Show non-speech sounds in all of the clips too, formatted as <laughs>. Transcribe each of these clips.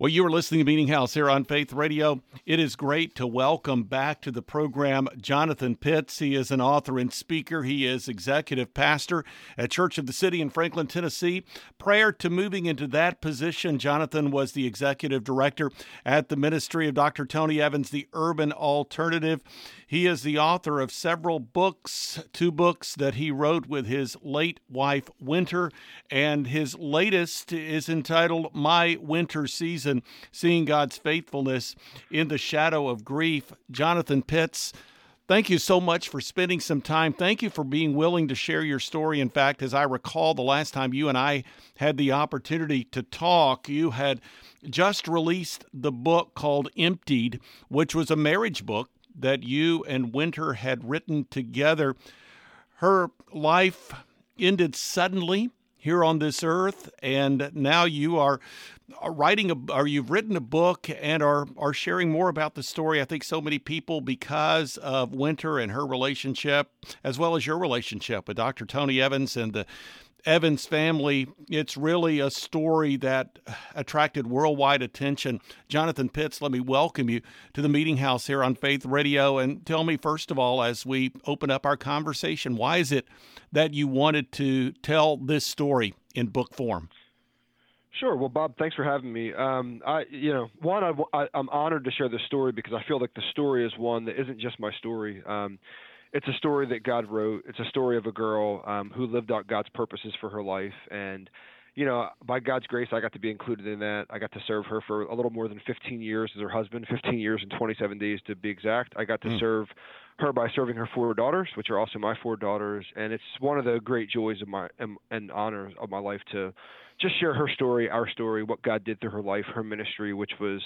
Well, you are listening to Meeting House here on Faith Radio. It is great to welcome back to the program Jonathan Pitts. He is an author and speaker. He is executive pastor at Church of the City in Franklin, Tennessee. Prior to moving into that position, Jonathan was the executive director at the ministry of Dr. Tony Evans, the Urban Alternative. He is the author of several books, two books that he wrote with his late wife, Wynter, and his latest is entitled My Wynter Season season, seeing God's faithfulness in the shadow of grief. Jonathan Pitts, Thank you so much for spending some time. Thank you for being willing to share your story. In fact, as I recall, the last time you and I had the opportunity to talk, you had just released the book called Emptied, which was a marriage book that you and Wynter had written together. Her life ended suddenly here on this earth, and now you are writing a, or you've written a book and are are sharing more about the story. I think so many people, because of Wynter and her relationship, as well as your relationship with Dr. Tony Evans and the Evans family, it's really a story that attracted worldwide attention. Jonathan Pitts, let me welcome you to the Meeting House here on Faith Radio. And tell me, first of all, as we open up our conversation, why is it that you wanted to tell this story in book form? Sure. Well, Bob, thanks for having me. Um, I, you know, one, I, am honored to share this story because I feel like the story is one that isn't just my story. Um, it's a story that God wrote. It's a story of a girl um, who lived out God's purposes for her life, and you know, by God's grace, I got to be included in that. I got to serve her for a little more than 15 years as her husband, 15 years and 27 days to be exact. I got to mm. serve her by serving her four daughters, which are also my four daughters, and it's one of the great joys of my and, and honors of my life to just share her story, our story, what God did through her life, her ministry, which was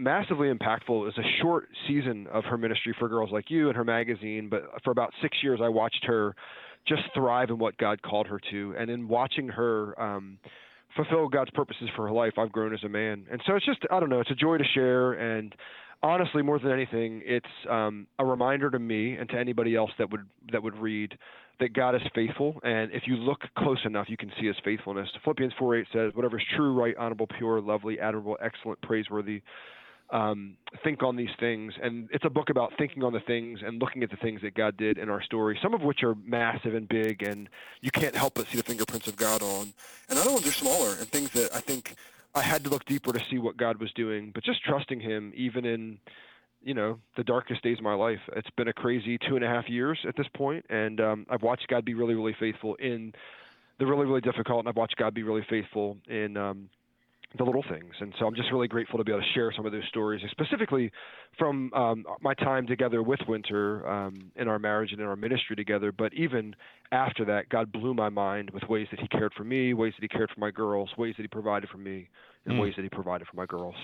massively impactful. is a short season of her ministry for girls like you and her magazine, but for about six years, I watched her just thrive in what God called her to, and in watching her. Um, fulfill God's purposes for her life, I've grown as a man. And so it's just, I don't know, it's a joy to share. And honestly, more than anything, it's um, a reminder to me and to anybody else that would that would read that God is faithful, and if you look close enough, you can see His faithfulness. Philippians 4:8 says, "Whatever is true, right, honorable, pure, lovely, admirable, excellent, praiseworthy." Um, think on these things, and it's a book about thinking on the things and looking at the things that God did in our story. Some of which are massive and big, and you can't help but see the fingerprints of God on. And other ones are smaller and things that I think I had to look deeper to see what God was doing. But just trusting Him, even in you know the darkest days of my life. It's been a crazy two and a half years at this point, and um, I've watched God be really, really faithful in the really, really difficult, and I've watched God be really faithful in um, the little things. And so I'm just really grateful to be able to share some of those stories, specifically from um, my time together with Wynter um, in our marriage and in our ministry together. But even after that, God blew my mind with ways that He cared for me, ways that He cared for my girls, ways that He provided for me, and mm. ways that He provided for my girls.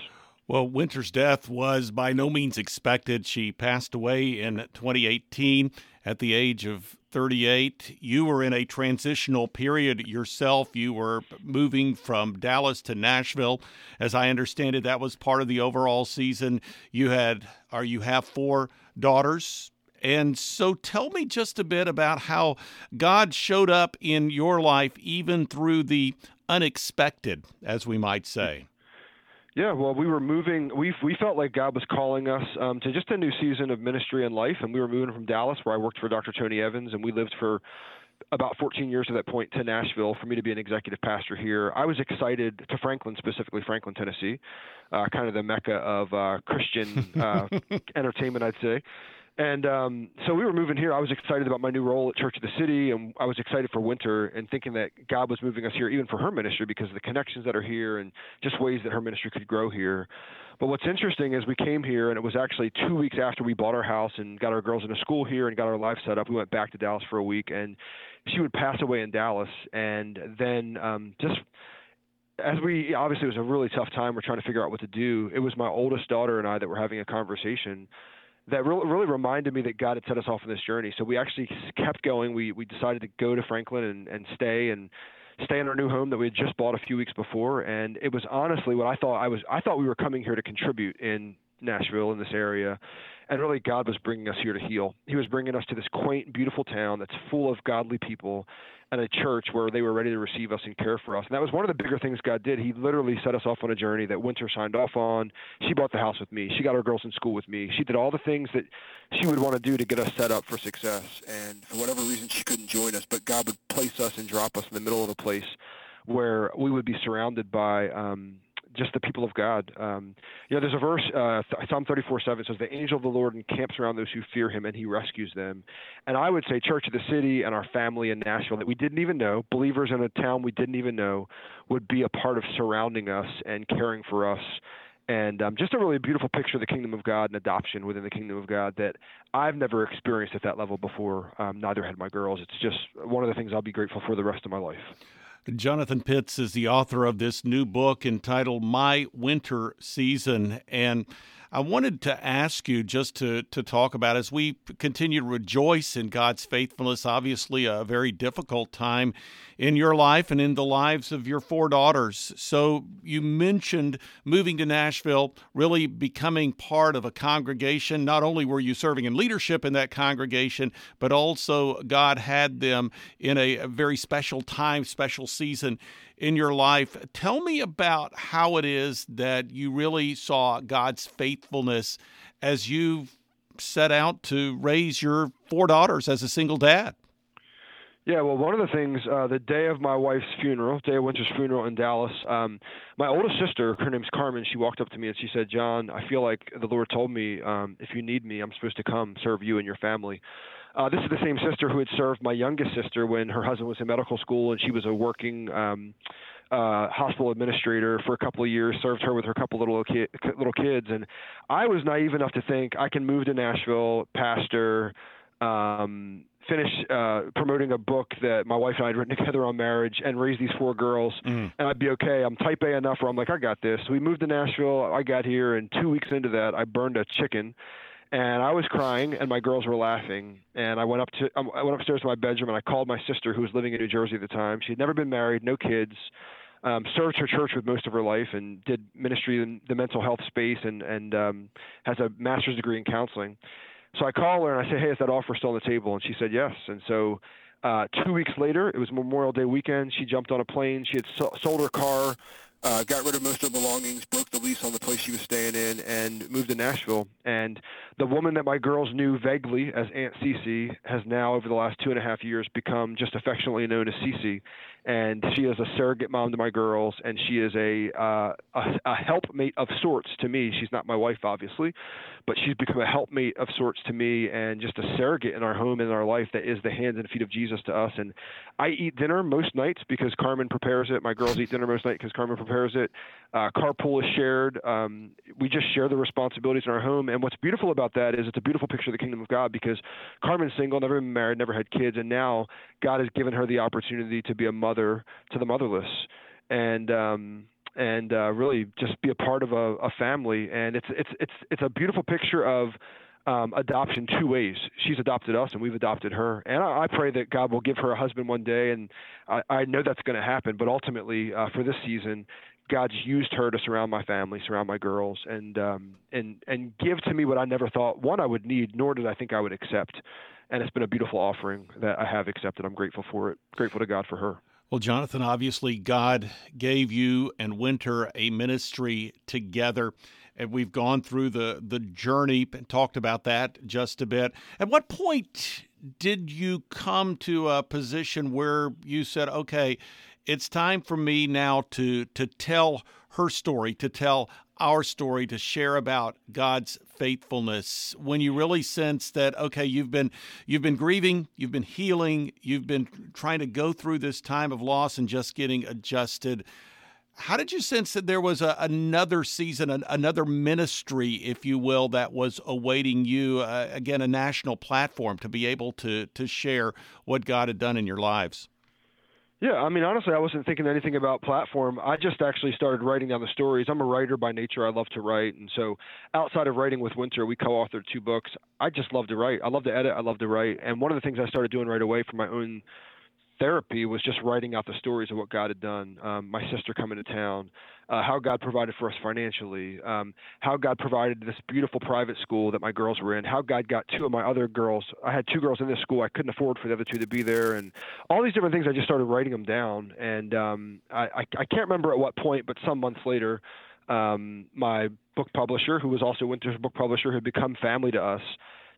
Well, Wynter's death was by no means expected. She passed away in 2018 at the age of 38. You were in a transitional period yourself. You were moving from Dallas to Nashville. As I understand it, that was part of the overall season. You had, or you have four daughters. And so tell me just a bit about how God showed up in your life, even through the unexpected, as we might say. Yeah, well, we were moving. We we felt like God was calling us um, to just a new season of ministry and life, and we were moving from Dallas, where I worked for Dr. Tony Evans, and we lived for about 14 years at that point to Nashville for me to be an executive pastor here. I was excited to Franklin, specifically Franklin, Tennessee, uh, kind of the mecca of uh, Christian uh, <laughs> entertainment, I'd say. And um, so we were moving here. I was excited about my new role at Church of the City, and I was excited for Wynter and thinking that God was moving us here, even for her ministry, because of the connections that are here and just ways that her ministry could grow here. But what's interesting is we came here, and it was actually two weeks after we bought our house and got our girls into school here and got our life set up. We went back to Dallas for a week, and she would pass away in Dallas, and then um, just as we obviously it was a really tough time. We're trying to figure out what to do. It was my oldest daughter and I that were having a conversation that really, really reminded me that God had set us off on this journey. So we actually kept going. We we decided to go to Franklin and, and stay and stay in our new home that we had just bought a few weeks before. And it was honestly what I thought I was. I thought we were coming here to contribute in Nashville in this area. And really God was bringing us here to heal. He was bringing us to this quaint, beautiful town that's full of godly people and a church where they were ready to receive us and care for us. And that was one of the bigger things God did. He literally set us off on a journey that Wynter signed off on. She bought the house with me. She got our girls in school with me. She did all the things that she would want to do to get us set up for success. And for whatever reason, she couldn't join us, but God would place us and drop us in the middle of a place where we would be surrounded by um, just the people of God. Um, you know, there's a verse, uh, Psalm 34 7 says, The angel of the Lord encamps around those who fear him and he rescues them. And I would say, Church of the City and our family in Nashville that we didn't even know, believers in a town we didn't even know, would be a part of surrounding us and caring for us. And um, just a really beautiful picture of the kingdom of God and adoption within the kingdom of God that I've never experienced at that level before. Um, neither had my girls. It's just one of the things I'll be grateful for the rest of my life. Jonathan Pitts is the author of this new book entitled My Wynter Season. And I wanted to ask you just to, to talk about as we continue to rejoice in God's faithfulness, obviously, a very difficult time in your life and in the lives of your four daughters. So, you mentioned moving to Nashville, really becoming part of a congregation. Not only were you serving in leadership in that congregation, but also God had them in a very special time, special season in your life. Tell me about how it is that you really saw God's faithfulness as you set out to raise your four daughters as a single dad. Yeah, well, one of the things, uh, the day of my wife's funeral, day of Wynter's funeral in Dallas, um, my oldest sister, her name's Carmen, she walked up to me and she said, John, I feel like the Lord told me um, if you need me, I'm supposed to come serve you and your family. Uh, this is the same sister who had served my youngest sister when her husband was in medical school and she was a working um, uh, hospital administrator for a couple of years. Served her with her couple little ki- little kids, and I was naive enough to think I can move to Nashville, pastor. Um, finish uh, promoting a book that my wife and I had written <laughs> together on marriage and raise these four girls, mm. and I'd be okay. I'm type A enough where I'm like, I got this. We moved to Nashville. I got here, and two weeks into that, I burned a chicken and I was crying, and my girls were laughing. And I went up to um, I went upstairs to my bedroom, and I called my sister, who was living in New Jersey at the time. She had never been married, no kids, um, served her church with most of her life, and did ministry in the mental health space, and and um, has a master's degree in counseling. So I call her and I say, "Hey, is that offer still on the table?" And she said yes. And so uh, two weeks later, it was Memorial Day weekend. She jumped on a plane. She had so- sold her car uh, got rid of most of her belongings, broke the lease on the place she was staying in, and moved to Nashville. And the woman that my girls knew vaguely as Aunt Cece has now, over the last two and a half years, become just affectionately known as Cece. And she is a surrogate mom to my girls, and she is a, uh, a a helpmate of sorts to me. She's not my wife, obviously, but she's become a helpmate of sorts to me, and just a surrogate in our home and in our life that is the hands and feet of Jesus to us. And I eat dinner most nights because Carmen prepares it. My girls eat dinner most nights because Carmen prepares it. Uh, carpool is shared. Um, we just share the responsibilities in our home. And what's beautiful about that is it's a beautiful picture of the kingdom of God because Carmen's single, never been married, never had kids, and now God has given her the opportunity to be a mother to the motherless. And um, and uh, really just be a part of a, a family. And it's it's it's it's a beautiful picture of um, adoption two ways. She's adopted us, and we've adopted her. And I, I pray that God will give her a husband one day, and I, I know that's going to happen. But ultimately, uh, for this season, God's used her to surround my family, surround my girls, and um, and and give to me what I never thought one I would need, nor did I think I would accept. And it's been a beautiful offering that I have accepted. I'm grateful for it. Grateful to God for her. Well, Jonathan, obviously, God gave you and Wynter a ministry together and we've gone through the the journey and talked about that just a bit. At what point did you come to a position where you said, "Okay, it's time for me now to to tell her story, to tell our story, to share about God's faithfulness." When you really sense that, okay, you've been you've been grieving, you've been healing, you've been trying to go through this time of loss and just getting adjusted how did you sense that there was a, another season, an, another ministry, if you will, that was awaiting you? Uh, again, a national platform to be able to to share what God had done in your lives. Yeah, I mean, honestly, I wasn't thinking anything about platform. I just actually started writing down the stories. I'm a writer by nature. I love to write, and so outside of writing with Wynter, we co-authored two books. I just love to write. I love to edit. I love to write. And one of the things I started doing right away for my own therapy was just writing out the stories of what God had done. Um, my sister coming to town, uh, how God provided for us financially, um, how God provided this beautiful private school that my girls were in, how God got two of my other girls. I had two girls in this school. I couldn't afford for the other two to be there, and all these different things. I just started writing them down, and um, I, I, I can't remember at what point, but some months later, um, my book publisher, who was also Wynter's book publisher, had become family to us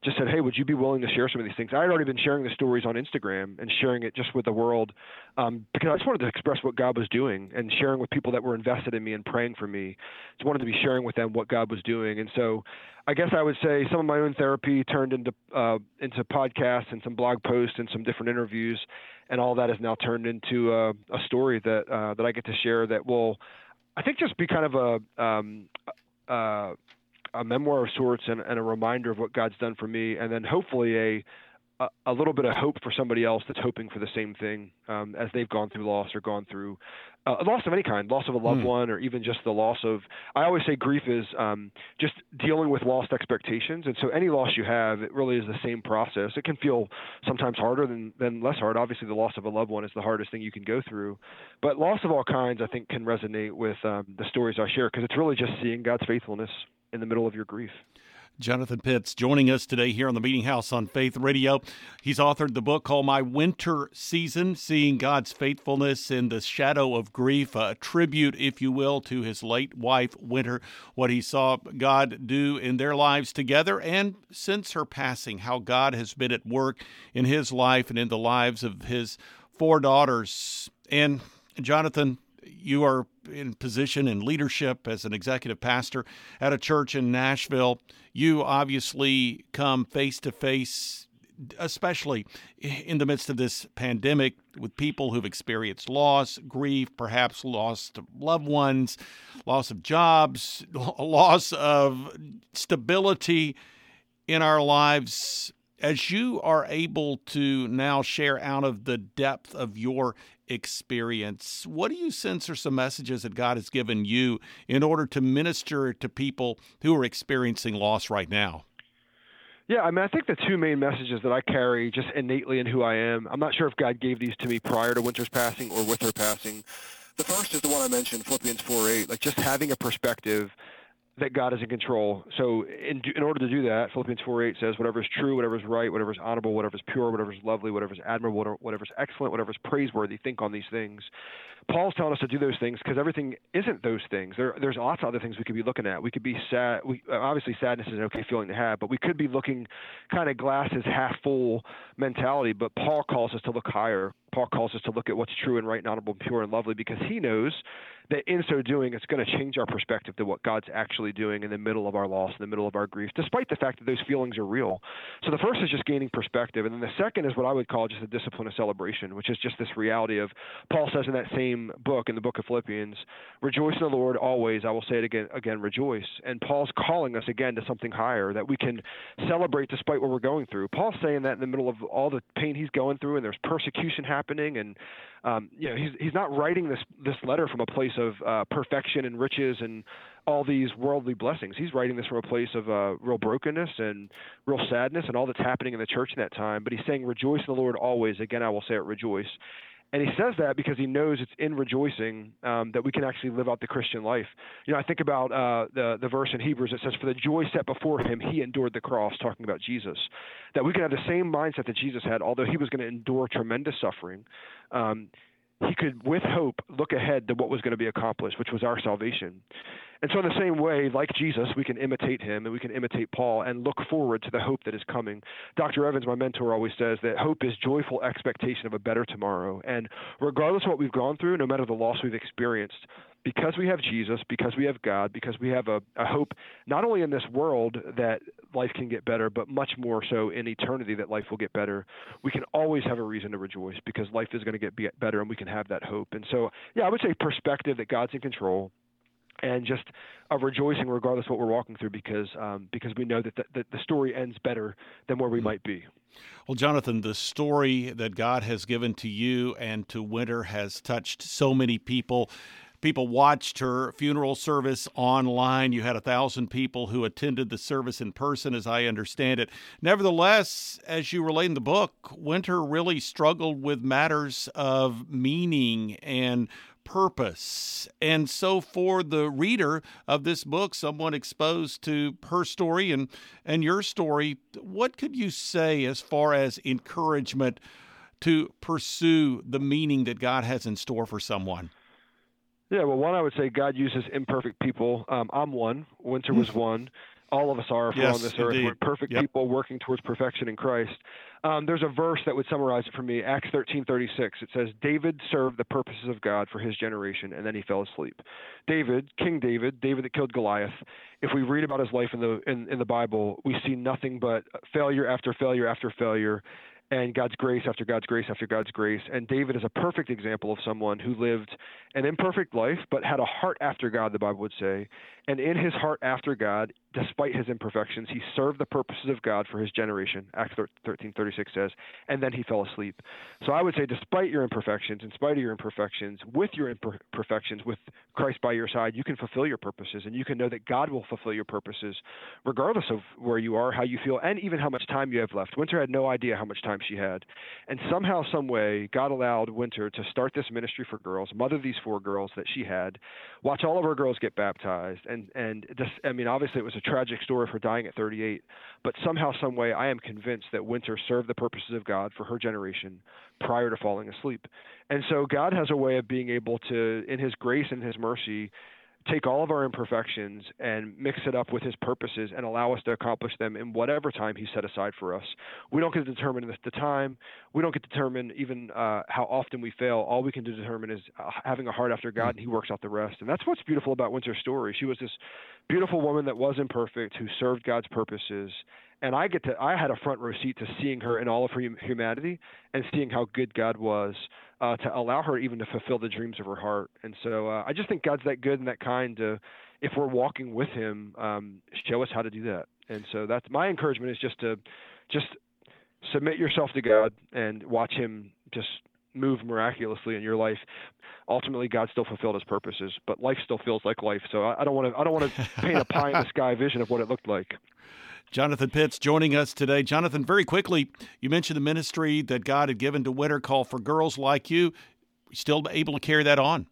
just said, "Hey, would you be willing to share some of these things?" I had already been sharing the stories on Instagram and sharing it just with the world um, because I just wanted to express what God was doing and sharing with people that were invested in me and praying for me. Just wanted to be sharing with them what God was doing, and so I guess I would say some of my own therapy turned into uh, into podcasts and some blog posts and some different interviews, and all that has now turned into a, a story that uh, that I get to share that will, I think, just be kind of a um, uh, a memoir of sorts and, and, a reminder of what God's done for me, and then hopefully a a, little bit of hope for somebody else that's hoping for the same thing um, as they've gone through loss or gone through uh, a loss of any kind, loss of a loved mm. one, or even just the loss of. I always say grief is um, just dealing with lost expectations, and so any loss you have, it really is the same process. It can feel sometimes harder than than less hard. Obviously, the loss of a loved one is the hardest thing you can go through, but loss of all kinds, I think, can resonate with um, the stories I share because it's really just seeing God's faithfulness in the middle of your grief. Jonathan Pitts joining us today here on the Meeting House on Faith Radio. He's authored the book called My Wynter Season Seeing God's Faithfulness in the Shadow of Grief, a tribute, if you will, to his late wife, Wynter, what he saw God do in their lives together, and since her passing, how God has been at work in his life and in the lives of his four daughters. And Jonathan, you are in position in leadership as an executive pastor at a church in Nashville. You obviously come face to face, especially in the midst of this pandemic, with people who've experienced loss, grief, perhaps lost loved ones, loss of jobs, <laughs> loss of stability in our lives. As you are able to now share out of the depth of your experience. What do you sense are some messages that God has given you in order to minister to people who are experiencing loss right now? Yeah, I mean, I think the two main messages that I carry just innately in who I am, I'm not sure if God gave these to me prior to Wynter's passing or with her passing. The first is the one I mentioned, Philippians 4 8, like just having a perspective that God is in control. So, in, in order to do that, Philippians 4 8 says, whatever is true, whatever is right, whatever is honorable, whatever is pure, whatever is lovely, whatever is admirable, whatever is excellent, whatever is praiseworthy, think on these things. Paul's telling us to do those things because everything isn't those things. There, there's lots of other things we could be looking at. We could be sad. We, obviously, sadness is an okay feeling to have, but we could be looking kind of glasses half full mentality. But Paul calls us to look higher. Paul calls us to look at what's true and right and honorable and pure and lovely because he knows that in so doing, it's going to change our perspective to what God's actually doing in the middle of our loss, in the middle of our grief, despite the fact that those feelings are real. So the first is just gaining perspective. And then the second is what I would call just a discipline of celebration, which is just this reality of Paul says in that same book, in the book of Philippians, rejoice in the Lord always. I will say it again, again, rejoice. And Paul's calling us again to something higher that we can celebrate despite what we're going through. Paul's saying that in the middle of all the pain he's going through and there's persecution happening and um, you know, he's he's not writing this this letter from a place of uh, perfection and riches and all these worldly blessings. He's writing this from a place of uh, real brokenness and real sadness and all that's happening in the church in that time. But he's saying, "Rejoice in the Lord always." Again, I will say it, rejoice. And he says that because he knows it's in rejoicing um, that we can actually live out the Christian life. You know, I think about uh, the the verse in Hebrews that says, "For the joy set before him, he endured the cross," talking about Jesus. That we can have the same mindset that Jesus had, although he was going to endure tremendous suffering. Um, he could, with hope, look ahead to what was going to be accomplished, which was our salvation. And so, in the same way, like Jesus, we can imitate him and we can imitate Paul and look forward to the hope that is coming. Dr. Evans, my mentor, always says that hope is joyful expectation of a better tomorrow. And regardless of what we've gone through, no matter the loss we've experienced, because we have Jesus, because we have God, because we have a, a, hope not only in this world that life can get better, but much more so in eternity that life will get better, we can always have a reason to rejoice because life is going to get better and we can have that hope. And so, yeah, I would say perspective that God's in control and just a rejoicing regardless of what we're walking through because um, because we know that the, that the story ends better than where we mm. might be. Well, Jonathan, the story that God has given to you and to Wynter has touched so many people people watched her funeral service online. You had a thousand people who attended the service in person, as I understand it. Nevertheless, as you relate in the book, Wynter really struggled with matters of meaning and purpose. And so, for the reader of this book, someone exposed to her story and, and your story, what could you say as far as encouragement to pursue the meaning that God has in store for someone? Yeah, well, one, I would say God uses imperfect people. Um, I'm one. Wynter was one. All of us are if yes, we're on this earth. Indeed. We're perfect yep. people working towards perfection in Christ. Um, there's a verse that would summarize it for me. Acts 13:36. It says, "David served the purposes of God for his generation, and then he fell asleep." David, King David, David that killed Goliath. If we read about his life in the in, in the Bible, we see nothing but failure after failure after failure and God's grace after God's grace after God's grace. And David is a perfect example of someone who lived an imperfect life, but had a heart after God, the Bible would say. And in his heart after God, despite his imperfections, he served the purposes of God for his generation. Acts 13:36 says, and then he fell asleep. So I would say, despite your imperfections, in spite of your imperfections, with your imperfections, with Christ by your side, you can fulfill your purposes, and you can know that God will fulfill your purposes, regardless of where you are, how you feel, and even how much time you have left. Wynter had no idea how much time she had, and somehow, some way, God allowed Wynter to start this ministry for girls, mother these four girls that she had, watch all of her girls get baptized, and and just, I mean, obviously it was a tragic story of her dying at 38, but somehow, some way, I am convinced that Wynter served the purposes of God for her generation prior to falling asleep, and so God has a way of being able to, in His grace and His mercy, take all of our imperfections and mix it up with his purposes and allow us to accomplish them in whatever time he set aside for us. We don't get to determine the time. We don't get to determine even uh, how often we fail. All we can determine is uh, having a heart after God, and he works out the rest. And that's what's beautiful about Wynter's story. She was this beautiful woman that was imperfect, who served God's purposes. And I get to, I had a front row seat to seeing her in all of her humanity and seeing how good God was uh, to allow her even to fulfill the dreams of her heart. And so uh, I just think God's that good and that kind to, if we're walking with Him, um, show us how to do that. And so that's my encouragement is just to, just submit yourself to God and watch Him just move miraculously in your life. Ultimately, God still fulfilled His purposes, but life still feels like life. So I don't want to I don't want to paint a pie in the <laughs> sky vision of what it looked like. Jonathan Pitts joining us today. Jonathan, very quickly, you mentioned the ministry that God had given to Wynter Call for girls like you. Still able to carry that on?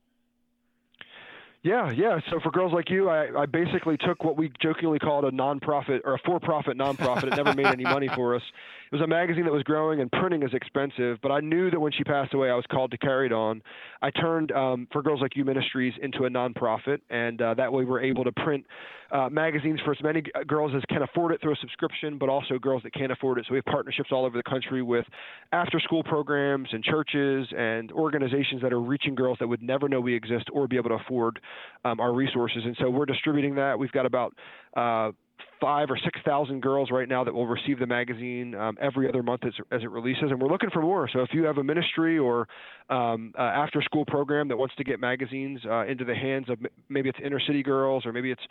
Yeah, yeah. So for girls like you, I, I basically took what we jokingly called a nonprofit or a for-profit nonprofit. It never made any money for us. It was a magazine that was growing, and printing is expensive. But I knew that when she passed away, I was called to carry it on. I turned um, for Girls Like You Ministries into a nonprofit, and uh, that way we're able to print uh, magazines for as many girls as can afford it through a subscription, but also girls that can't afford it. So we have partnerships all over the country with after-school programs and churches and organizations that are reaching girls that would never know we exist or be able to afford um, our resources. And so we're distributing that. We've got about uh, five or six thousand girls right now that will receive the magazine um, every other month as, as, it releases, and we're looking for more. So if you have a ministry or um, uh, after school program that wants to get magazines uh, into the hands of maybe it's inner city girls or maybe it's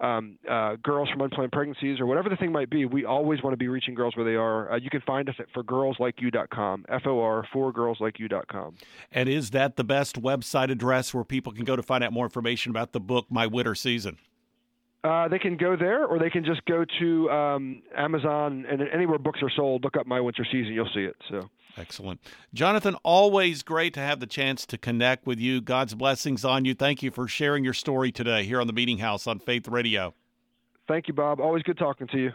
um, uh, girls from unplanned pregnancies or whatever the thing might be, we always want to be reaching girls where they are. Uh, you can find us at forgirlslikeyou.com, F O R forgirlslikeyou.com. And is that the best website address where people can go to find out more information about the book My Wynter Season? Uh, they can go there, or they can just go to um, Amazon and anywhere books are sold. Look up My Wynter Season, you'll see it. So excellent, Jonathan. Always great to have the chance to connect with you. God's blessings on you. Thank you for sharing your story today here on the Meeting House on Faith Radio. Thank you, Bob. Always good talking to you.